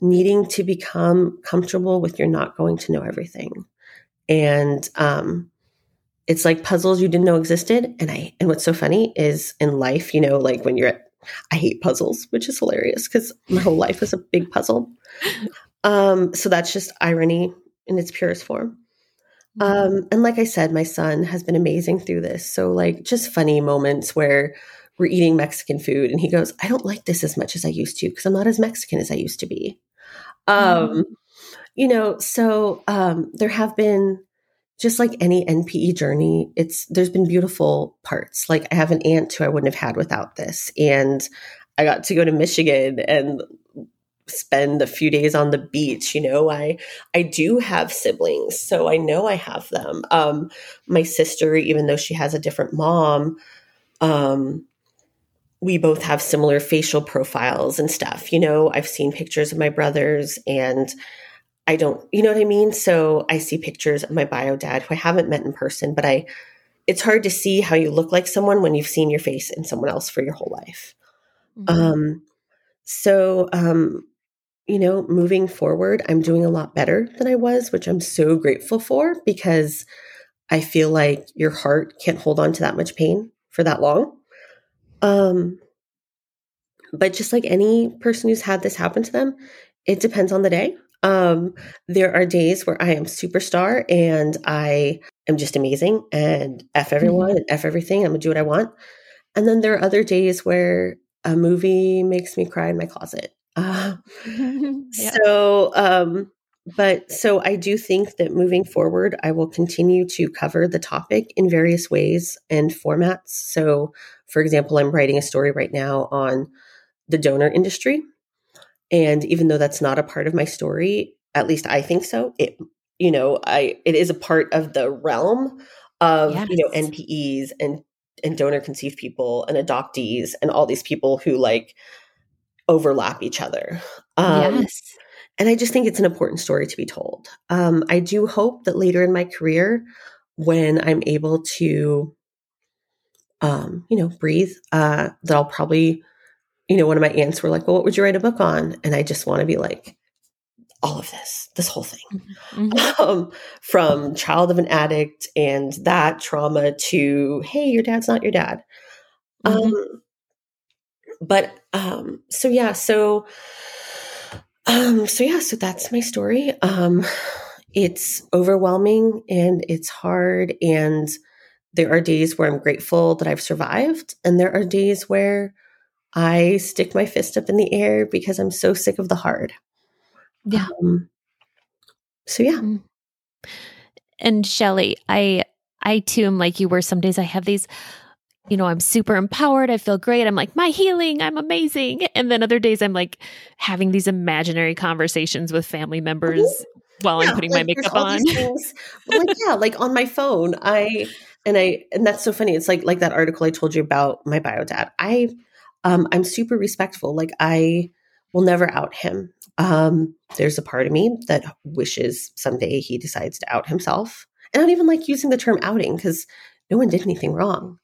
needing to become comfortable with you're not going to know everything. And um, it's like puzzles you didn't know existed. And I and what's so funny is in life, you know, like when you're at I hate puzzles, which is hilarious because my whole life is a big puzzle. Um, so that's just irony in its purest form. Mm-hmm. Um, and like I said, my son has been amazing through this. So like just funny moments where we're eating Mexican food and he goes, I don't like this as much as I used to because I'm not as Mexican as I used to be. Um, mm-hmm. You know, so um, there have been just like any NPE journey, it's there's been beautiful parts. Like I have an aunt who I wouldn't have had without this, and I got to go to Michigan and spend a few days on the beach you know i i do have siblings so i know i have them um my sister even though she has a different mom um we both have similar facial profiles and stuff. You know, I've seen pictures of my brothers and I don't, you know what I mean? So I see pictures of my bio dad who I haven't met in person, but I, it's hard to see how you look like someone when you've seen your face in someone else for your whole life. Mm-hmm. Um, so, um, you know, moving forward, I'm doing a lot better than I was, which I'm so grateful for because I feel like your heart can't hold on to that much pain for that long. Um, but just like any person who's had this happen to them, it depends on the day. Um, there are days where I am superstar and I am just amazing and F everyone mm-hmm. and F everything. I'm gonna do what I want. And then there are other days where a movie makes me cry in my closet. Uh, yeah. So, um, but so I do think that moving forward, I will continue to cover the topic in various ways and formats. So, for example, I'm writing a story right now on the donor industry. And even though that's not a part of my story, at least I think so, it, you know, I, it is a part of the realm of, yes. you know, NPEs and, and donor conceived people and adoptees and all these people who like overlap each other. Um, yes and I just think it's an important story to be told. Um, I do hope that later in my career, when I'm able to, um, you know, breathe, uh, that I'll probably, you know, one of my aunts were like, well, what would you write a book on? And I just want to be like, all of this, this whole thing, mm-hmm. mm-hmm. um, from child of an addict and that trauma to, hey, your dad's not your dad. Mm-hmm. Um, but um, so yeah, so um, so yeah, so that's my story. Um, it's overwhelming and it's hard and there are days where I'm grateful that I've survived and there are days where I stick my fist up in the air because I'm so sick of the hard. Yeah. Um, so yeah. Mm. And Shelly, I I too am like you were some days I have these you know, I'm super empowered. I feel great. I'm like, my healing, I'm amazing. And then other days I'm like having these imaginary conversations with family members mm-hmm. while yeah, I'm putting like, my makeup on. like, yeah, like on my phone. I and I and that's so funny. It's like like that article I told you about my bio dad. I um I'm super respectful. Like I will never out him. Um, there's a part of me that wishes someday he decides to out himself. And I don't even like using the term outing because no one did anything wrong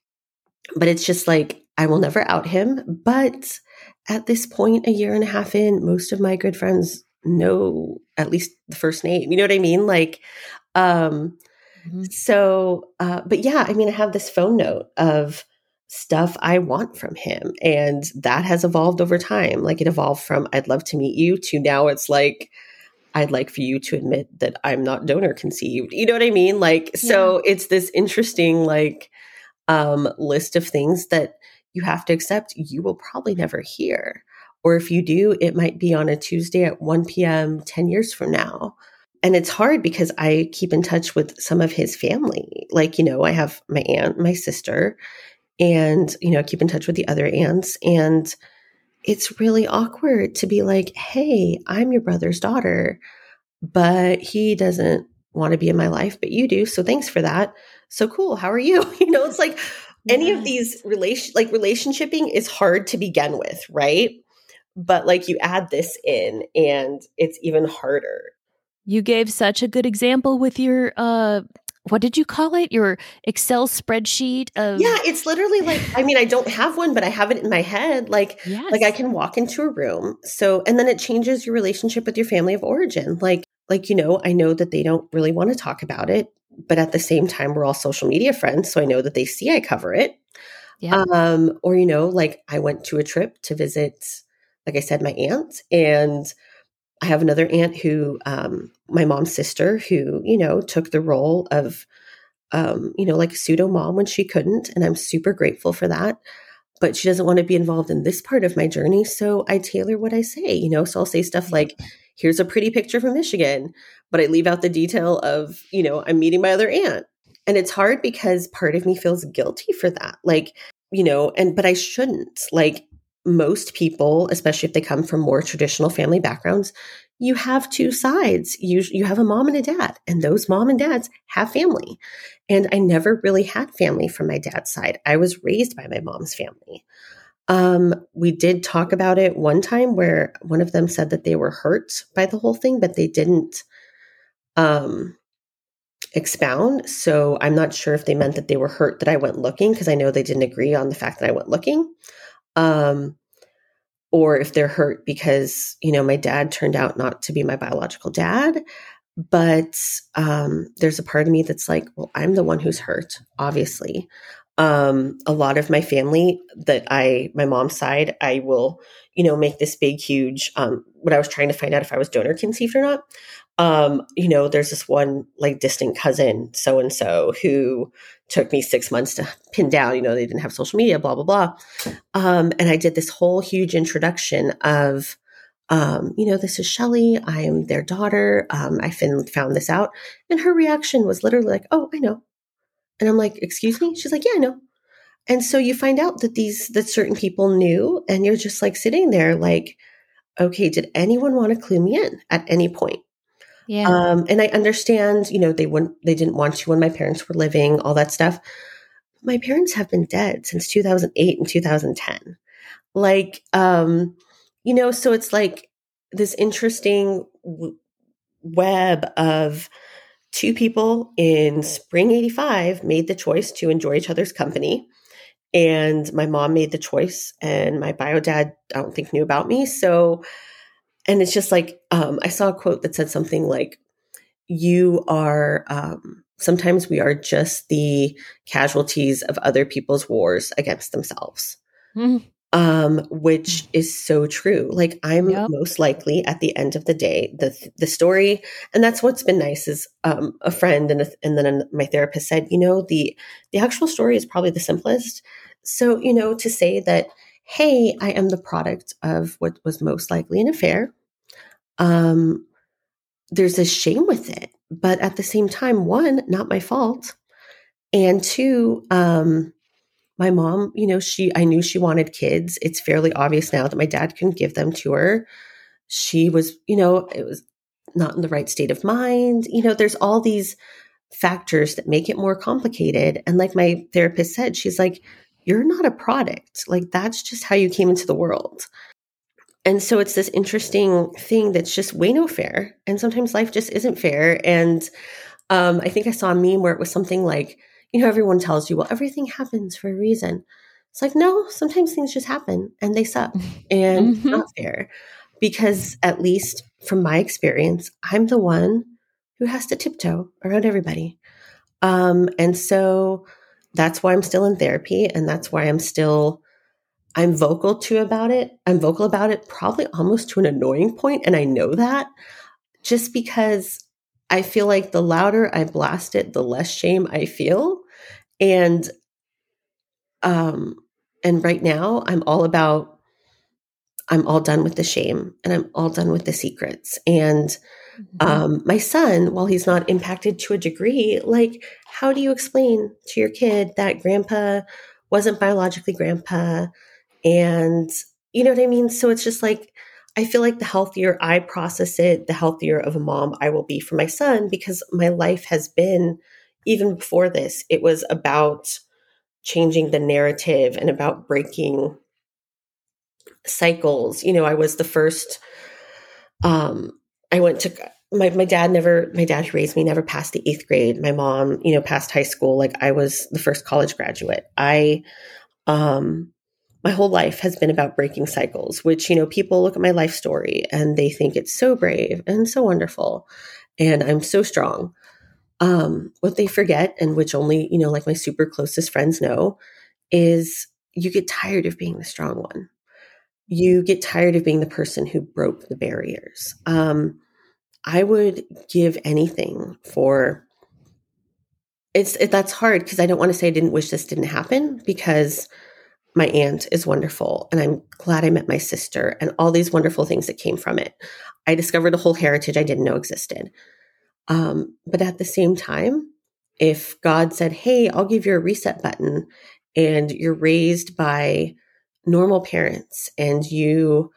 but it's just like I will never out him. But at this point, a year and a half in, most of my good friends know at least the first name. You know what I mean? Like, um, mm-hmm. so, uh, but yeah, I mean, I have this phone note of stuff I want from him, and that has evolved over time. Like, it evolved from "I'd love to meet you" to now it's like. I'd like for you to admit that I'm not donor conceived. You know what I mean? Like, so yeah. it's this interesting, like, um, list of things that you have to accept you will probably never hear. Or if you do, it might be on a Tuesday at 1 p.m. 10 years from now. And it's hard because I keep in touch with some of his family. Like, you know, I have my aunt, my sister, and, you know, keep in touch with the other aunts. And it's really awkward to be like, hey, I'm your brother's daughter, but he doesn't want to be in my life, but you do. So thanks for that. So cool. How are you? You know, it's like any of these relation like relationshiping is hard to begin with, right? But like you add this in and it's even harder. You gave such a good example with your uh what did you call it? Your Excel spreadsheet of Yeah, it's literally like I mean, I don't have one, but I have it in my head. Like yes. like I can walk into a room. So and then it changes your relationship with your family of origin. Like like you know, I know that they don't really want to talk about it, but at the same time we're all social media friends, so I know that they see I cover it. Yeah. Um or you know, like I went to a trip to visit like I said my aunt and I have another aunt who, um, my mom's sister, who, you know, took the role of, um, you know, like a pseudo mom when she couldn't. And I'm super grateful for that. But she doesn't want to be involved in this part of my journey. So I tailor what I say, you know, so I'll say stuff like, here's a pretty picture from Michigan, but I leave out the detail of, you know, I'm meeting my other aunt. And it's hard because part of me feels guilty for that. Like, you know, and, but I shouldn't. Like, most people, especially if they come from more traditional family backgrounds, you have two sides. You you have a mom and a dad, and those mom and dads have family. And I never really had family from my dad's side. I was raised by my mom's family. Um, we did talk about it one time where one of them said that they were hurt by the whole thing, but they didn't um expound. So I'm not sure if they meant that they were hurt that I went looking because I know they didn't agree on the fact that I went looking um, or if they're hurt because you know my dad turned out not to be my biological dad but um, there's a part of me that's like well i'm the one who's hurt obviously. Um, a lot of my family that i my mom's side i will you know make this big huge um, what i was trying to find out if i was donor conceived or not um, you know, there's this one like distant cousin, so and so, who took me six months to pin down. You know, they didn't have social media, blah, blah, blah. Um, and I did this whole huge introduction of, um, you know, this is Shelly. I am their daughter. Um, I fin- found this out. And her reaction was literally like, oh, I know. And I'm like, excuse me? She's like, yeah, I know. And so you find out that these, that certain people knew, and you're just like sitting there like, okay, did anyone want to clue me in at any point? Yeah. Um, and I understand, you know, they wouldn't, they didn't want to when my parents were living, all that stuff. My parents have been dead since 2008 and 2010. Like, um, you know, so it's like this interesting w- web of two people in spring 85 made the choice to enjoy each other's company. And my mom made the choice, and my bio dad, I don't think, knew about me. So, and it's just like um, I saw a quote that said something like, "You are um, sometimes we are just the casualties of other people's wars against themselves." Mm. Um, which is so true. Like I'm Yep. most likely at the end of the day, the the story, and that's what's been nice is um, a friend and a, and then my therapist said, you know, the the actual story is probably the simplest. So you know, to say that hey, I am the product of what was most likely an affair. Um, there's a shame with it, but at the same time, one, not my fault, and two, um, my mom, you know, she I knew she wanted kids. It's fairly obvious now that my dad couldn't give them to her. She was, you know, it was not in the right state of mind. You know, there's all these factors that make it more complicated. And like my therapist said, she's like, you're not a product. Like that's just how you came into the world. And so it's this interesting thing that's just way no fair. And sometimes life just isn't fair. And um, I think I saw a meme where it was something like, you know, everyone tells you, well, everything happens for a reason. It's like, no, sometimes things just happen and they suck and Mhm. not fair. Because at least from my experience, I'm the one who has to tiptoe around everybody. Um, and so that's why I'm still in therapy and that's why I'm still I'm vocal to about it. I'm vocal about it probably almost to an annoying point and I know that just because I feel like the louder I blast it, the less shame I feel. And um and right now I'm all about I'm all done with the shame and I'm all done with the secrets. And Mhm. um, my son, while he's not impacted to a degree, like, how do you explain to your kid that grandpa wasn't biologically grandpa and you know what I mean? So it's just like, I feel like the healthier I process it, the healthier of a mom I will be for my son because my life has been, even before this, it was about changing the narrative and about breaking cycles. You know, I was the first, um, I went to, my, my dad never, my dad who raised me never passed the eighth grade. My mom, you know, passed high school. Like I was the first college graduate. I, um, my whole life has been about breaking cycles, which, you know, people look at my life story and they think it's so brave and so wonderful. And I'm so strong. Um, what they forget, and which only, you know, like my super closest friends know, is you get tired of being the strong one. You get tired of being the person who broke the barriers. Um, I would give anything for it's it, that's hard because I don't want to say I didn't wish this didn't happen because my aunt is wonderful and I'm glad I met my sister and all these wonderful things that came from it. I discovered a whole heritage I didn't know existed. Um, but at the same time, if God said, Hey, I'll give you a reset button and you're raised by normal parents and you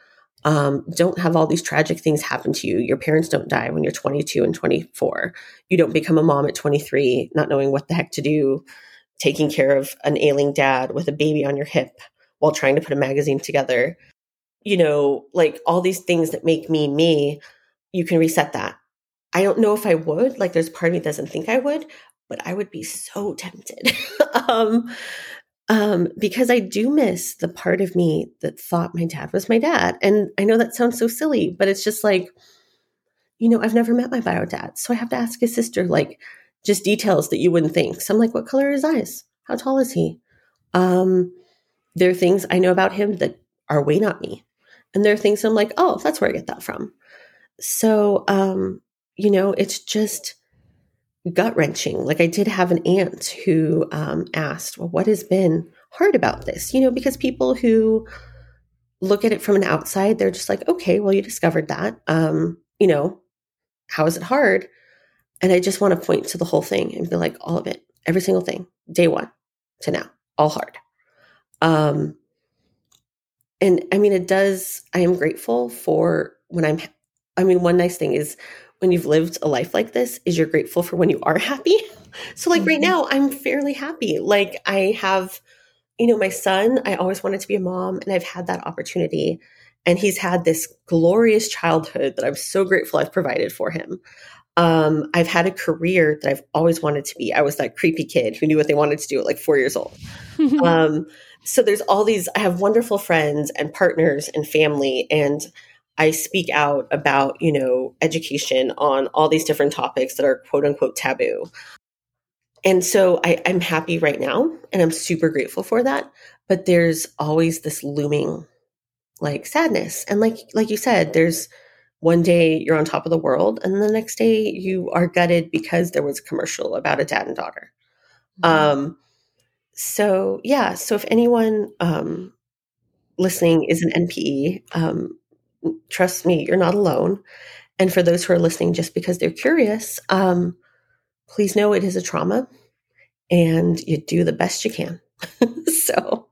um, don't have all these tragic things happen to you. Your parents don't die when you're 22 and 24. You don't become a mom at 23, not knowing what the heck to do taking care of an ailing dad with a baby on your hip while trying to put a magazine together. You know, like all these things that make me me, you can reset that. I don't know if I would. Like, there's part of me that doesn't think I would, but I would be so tempted. um, um, because I do miss the part of me that thought my dad was my dad. And I know that sounds so silly, but it's just like, you know, I've never met my bio dad. So I have to ask his sister, like, just details that you wouldn't think. So I'm like, what color are his eyes? How tall is he? Um, there are things I know about him that are way not me. And there are things I'm like, oh, that's where I get that from. So, um, you know, it's just gut wrenching. Like I did have an aunt who um, asked, well, what has been hard about this? You know, because people who look at it from an outside, they're just like, okay, well, you discovered that. Um, you know, how is it hard? And I just want to point to the whole thing and be like, all of it, every single thing, day one to now, all hard. Um, and I mean, it does, I am grateful for when I'm, I mean, one nice thing is when you've lived a life like this is you're grateful for when you are happy. So like mm-hmm. right now, I'm fairly happy. Like I have, you know, my son, I always wanted to be a mom and I've had that opportunity and he's had this glorious childhood that I'm so grateful I've provided for him. Um, I've had a career that I've always wanted to be. I was that creepy kid who knew what they wanted to do at like four years old. um, so there's all these, I have wonderful friends and partners and family, and I speak out about, you know, education on all these different topics that are quote unquote taboo. And so I, I'm happy right now and I'm super grateful for that. But there's always this looming like sadness. And like like you said, there's one day you're on top of the world and the next day you are gutted because there was a commercial about a dad and daughter mm-hmm. um so yeah so if anyone um listening is an npe um trust me you're not alone and for those who are listening just because they're curious um please know it is a trauma and you do the best you can so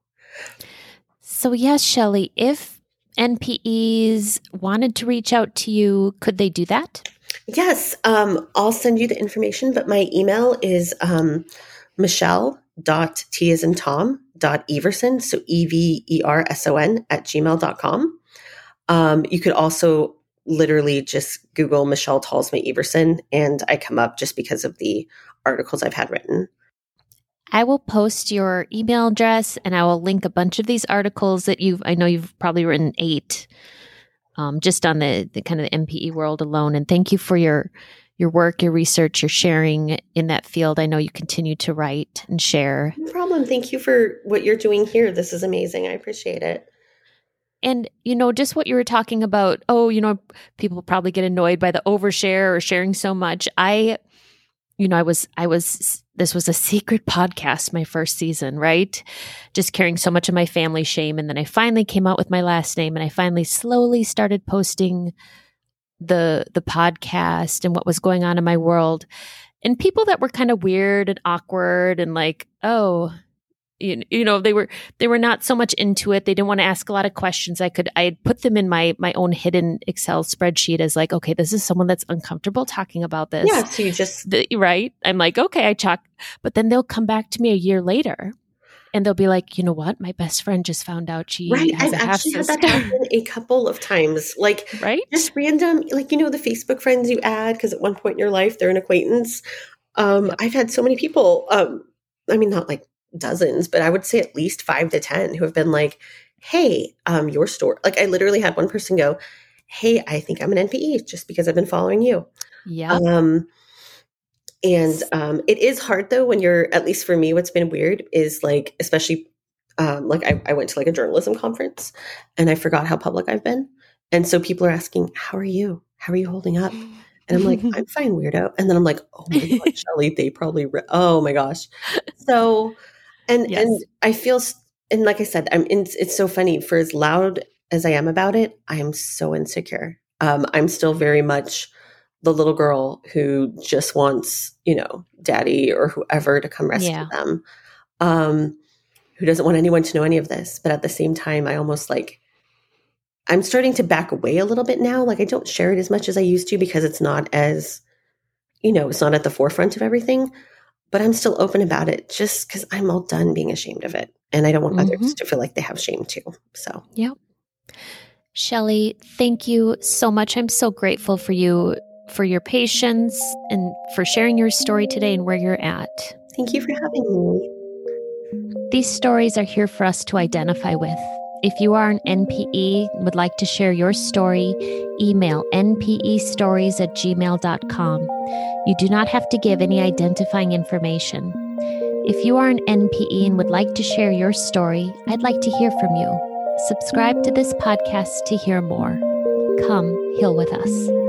so yes shelly if NPEs wanted to reach out to you, could they do that? Yes. Um, I'll send you the information, but my email is um, Michelle dot T as in Tom dot Everson, so E V E R S O N at gmail.com. Um, you could also literally just Google Michelle Talsma Everson, and I come up just because of the articles I've had written. I will post your email address and I will link a bunch of these articles that you've, I know you've probably written eight um, just on the, the kind of the NPE world alone. And thank you for your, your work, your research, your sharing in that field. I know you continue to write and share. No problem. Thank you for what you're doing here. This is amazing. I appreciate it. And, you know, just what you were talking about, oh, you know, people probably get annoyed by the overshare or sharing so much. I, you know, I was, I was, this was a secret podcast my first season, right? Just carrying so much of my family shame. And then I finally came out with my last name and I finally slowly started posting the, the podcast and what was going on in my world. And people that were kind of weird and awkward and like, oh, you, you know they were they were not so much into it they didn't want to ask a lot of questions i could i had put them in my my own hidden excel spreadsheet as like okay this is someone that's uncomfortable talking about this yeah so you just the, right i'm like okay i chalk but then they'll come back to me a year later and they'll be like, you know what? My best friend just found out she right. has I've a half actually had sister. that happen a couple of times. Like right? just random, like you know, the Facebook friends you add because at one point in your life they're an acquaintance. Um, Yep. I've had so many people. Um, I mean, not like dozens, but I would say at least five to ten who have been like, "Hey, um, your store." Like I literally had one person go, "Hey, I think I'm an NPE just because I've been following you." Yeah. Um, and um, it is hard though when you're, at least for me, what's been weird is like, especially um, like I, I went to like a journalism conference and I forgot how public I've been. And so people are asking, How are you? How are you holding up? And I'm like, I'm fine, weirdo. And then I'm like, Oh my God, Shelly, they probably, re- oh my gosh. So, and, Yes. and I feel, and like I said, I'm in, it's so funny for as loud as I am about it, I am so insecure. Um, I'm still very much the little girl who just wants, you know, daddy or whoever to come rescue Yeah. them. Um, who doesn't want anyone to know any of this. But at the same time, I almost like I'm starting to back away a little bit now. Like I don't share it as much as I used to because it's not as, you know, it's not at the forefront of everything. But I'm still open about it just because I'm all done being ashamed of it. And I don't want others Mhm. to feel like they have shame too. So yeah. Shelly, thank you so much. I'm so grateful for you, for your patience, and for sharing your story today and where you're at. thank you for having me. These stories are here for us to identify with. If you are an NPE and would like to share your story, email npestories at gmail.com. You do not have to give any identifying information. If you are an NPE and would like to share your story, I'd like to hear from you. Subscribe to this podcast to hear more. Come heal with us.